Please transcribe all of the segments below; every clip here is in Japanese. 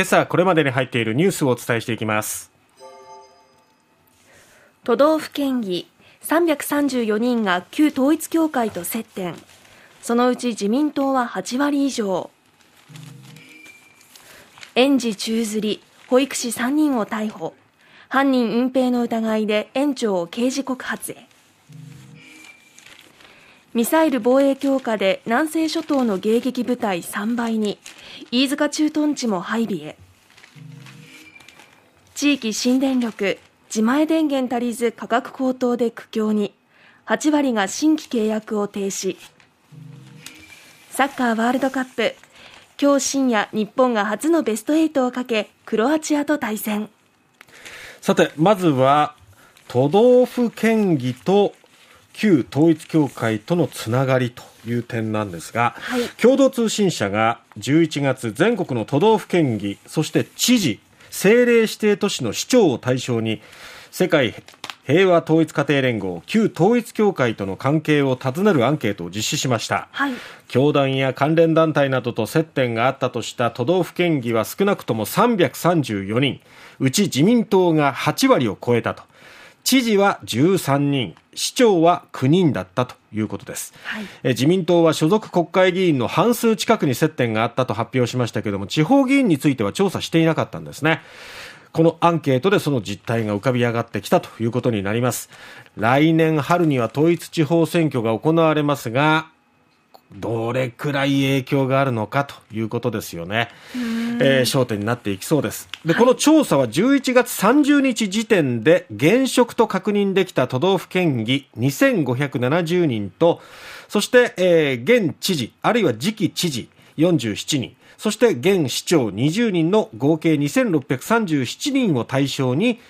今朝これまでに入っているニュースをお伝えしていきます。都道府県議334人が旧統一教会と接点。そのうち自民党は8割以上。園児宙づり保育士3人を逮捕。犯人隠蔽の疑いで園長を刑事告発へ。ミサイル防衛強化で南西諸島の迎撃部隊3倍に飯塚駐屯地も配備へ。地域新電力自前電源足りず価格高騰で苦境に8割が新規契約を停止。サッカーワールドカップ今日深夜日本が初のベスト8をかけクロアチアと対戦。さてまずは都道府県議と旧統一教会とのつながりという点なんですが、はい、共同通信社が11月全国の都道府県議そして知事政令指定都市の市長を対象に世界平和統一家庭連合旧統一教会との関係を尋ねるアンケートを実施しました、はい、教団や関連団体などと接点があったとした都道府県議は少なくとも334人。うち自民党が8割を超えたと知事は13人市長は9人だったということです、はい、自民党は所属国会議員の半数近くに接点があったと発表しましたけれども地方議員については調査していなかったんですね。このアンケートでその実態が浮かび上がってきたということになります。来年春には統一地方選挙が行われますがどれくらい影響があるのかということですよね、えー、焦点になっていきそうです。で、この調査は11月30日時点で現職と確認できた都道府県議2570人とそして、えー、現知事あるいは次期知事47人そして現市長20人の合計2637人を対象に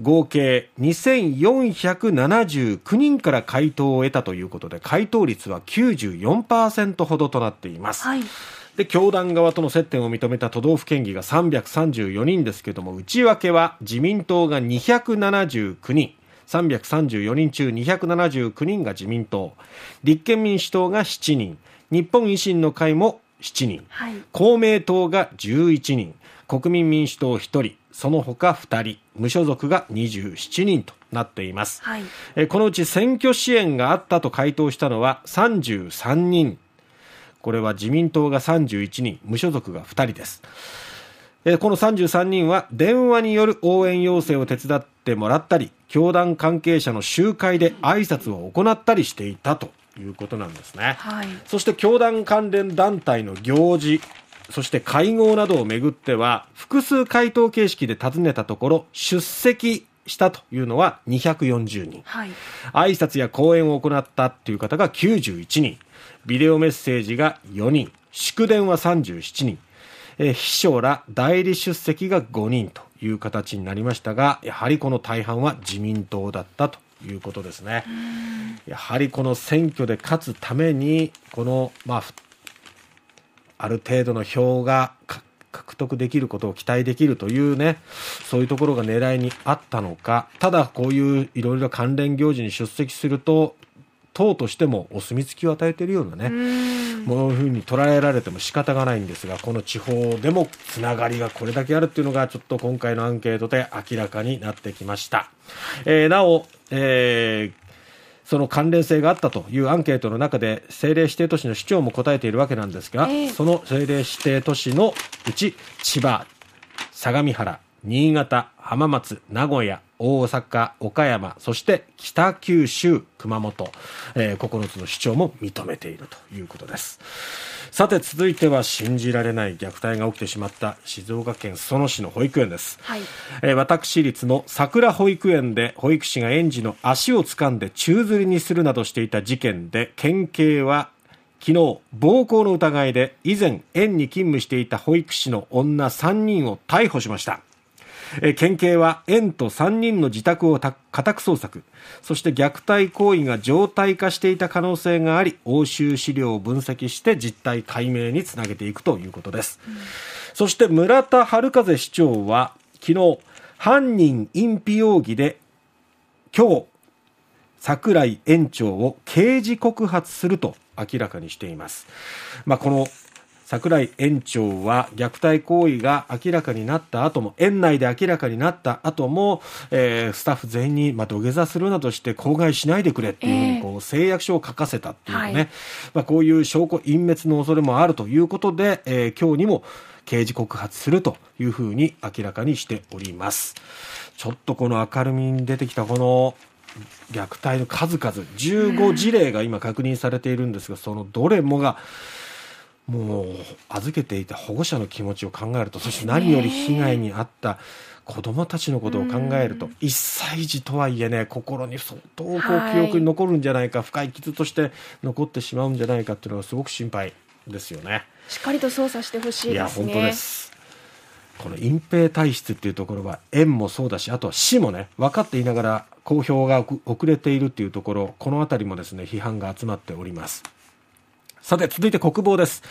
合計2479人から回答を得たということで回答率は94%ほどとなっています。はい。で教団側との接点を認めた都道府県議が334人ですけれども内訳は自民党が279人。334人中279人が自民党。立憲民主党が7人。日本維新の会も7人、はい、公明党が11人。国民民主党1人その他2人無所属が27人となっています、はい、えこのうち選挙支援があったと回答したのは33人。これは自民党が31人無所属が2人です。この33人は電話による応援要請を手伝ってもらったり教団関係者の集会で挨拶を行ったりしていたということなんですね、はい、そして教団関連団体の行事そして会合などをめぐっては複数回答形式で尋ねたところ出席したというのは240人、はい、挨拶や講演を行ったという方が91人。ビデオメッセージが4人。祝電は37人。え秘書ら代理出席が5人という形になりましたがやはりこの大半は自民党だったということですね。やはりこの選挙で勝つためにこのまあある程度の票が獲得できることを期待できるというね、そういうところが狙いにあったのか、ただこういういろいろ関連行事に出席すると、党としてもお墨付きを与えているようなね、もういうふうに捉えられても仕方がないんですが、この地方でもつながりがこれだけあるっていうのが、ちょっと今回のアンケートで明らかになってきました。えー、なお、えーその関連性があったというアンケートの中で政令指定都市の市長も答えているわけなんですが、えー、その政令指定都市のうち千葉、相模原、新潟、浜松、名古屋、大阪、岡山、そして北九州、熊本、えー、9つの市長も認めているということです。さて続いては信じられない虐待が起きてしまった静岡県裾野市の保育園です、はい、えー、私立の桜保育園で保育士が園児の足を掴んで宙づりにするなどしていた事件で県警は昨日暴行の疑いで以前園に勤務していた保育士の女3人を逮捕しましたえ県警は園と3人の自宅を家宅捜索。そして虐待行為が常態化していた可能性があり押収資料を分析して実態解明につなげていくということです、うん、そして村田春風市長は昨日犯人隠避容疑で今日櫻井園長を刑事告発すると明らかにしています、まあ、この櫻井園長は虐待行為が明らかになった後も園内で明らかになった後も、えー、スタッフ全員に、まあ、土下座するなどして口外しないでくれっていうふうにこう誓約書を書かせたっていうね、はい、まあ、こういう証拠隠滅の恐れもあるということで、えー、今日にも刑事告発するというふうに明らかにしております。ちょっとこの明るみに出てきたこの虐待の数々15事例が今確認されているんですがそのどれもがもう預けていた保護者の気持ちを考えるとそして何より被害に遭った子どもたちのことを考えると1歳児とはいえね心に相当こう記憶に残るんじゃないか、深い傷として残ってしまうんじゃないかっていうのがすごく心配ですよね。しっかりと捜査してほしい、ね、いや本当です。この隠蔽体質っていうところは園もそうだしあとは市もね分かっていながら公表が遅れているっていうところこの辺りもですね批判が集まっておりますさて続いて国防です。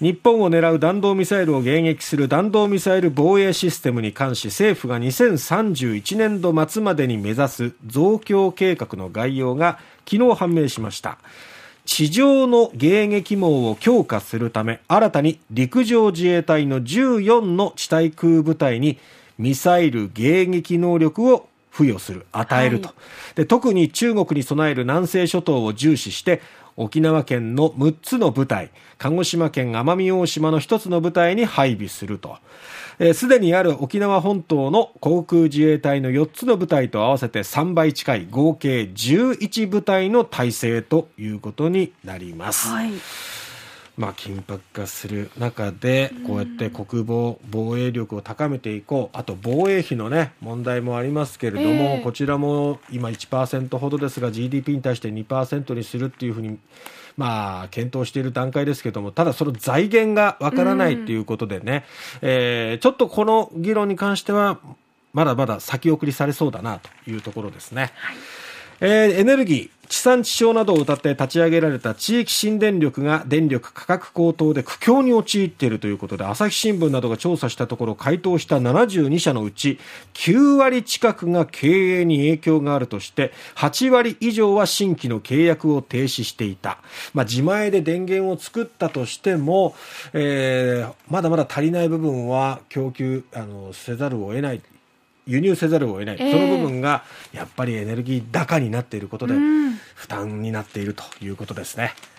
日本を狙う弾道ミサイルを迎撃する弾道ミサイル防衛システムに関し政府が2031年度末までに目指す増強計画の概要が昨日判明しました。地上の迎撃網を強化するため新たに陸上自衛隊の14の地対空部隊にミサイル迎撃能力を付与する与えると、はい、で特に中国に備える南西諸島を重視して沖縄県の6つの部隊鹿児島県奄美大島の1つの部隊に配備するとすで、にある沖縄本島の航空自衛隊の4つの部隊と合わせて3倍近い合計11部隊の体制ということになります。はいまあ、緊迫化する中でこうやって国防防衛力を高めていこう。あと防衛費の、ね、問題もありますけれども、えー、こちらも今1%ほどですが GDP に対して2%にするっていうふうにまあ、検討している段階ですけれども、ただその財源がわからないということでね、うん、えー、ちょっとこの議論に関しては、まだまだ先送りされそうだなというところですね。はいえー、エネルギー、地産地消などを謳って立ち上げられた地域新電力が電力価格高騰で苦境に陥っているということで朝日新聞などが調査したところ回答した72社のうち9割近くが経営に影響があるとして8割以上は新規の契約を停止していた、まあ、自前で電源を作ったとしても、えー、まだまだ足りない部分は供給あのせざるを得ない。輸入せざるを得ない、えー、その部分がやっぱりエネルギー高になっていることで負担になっているということですね。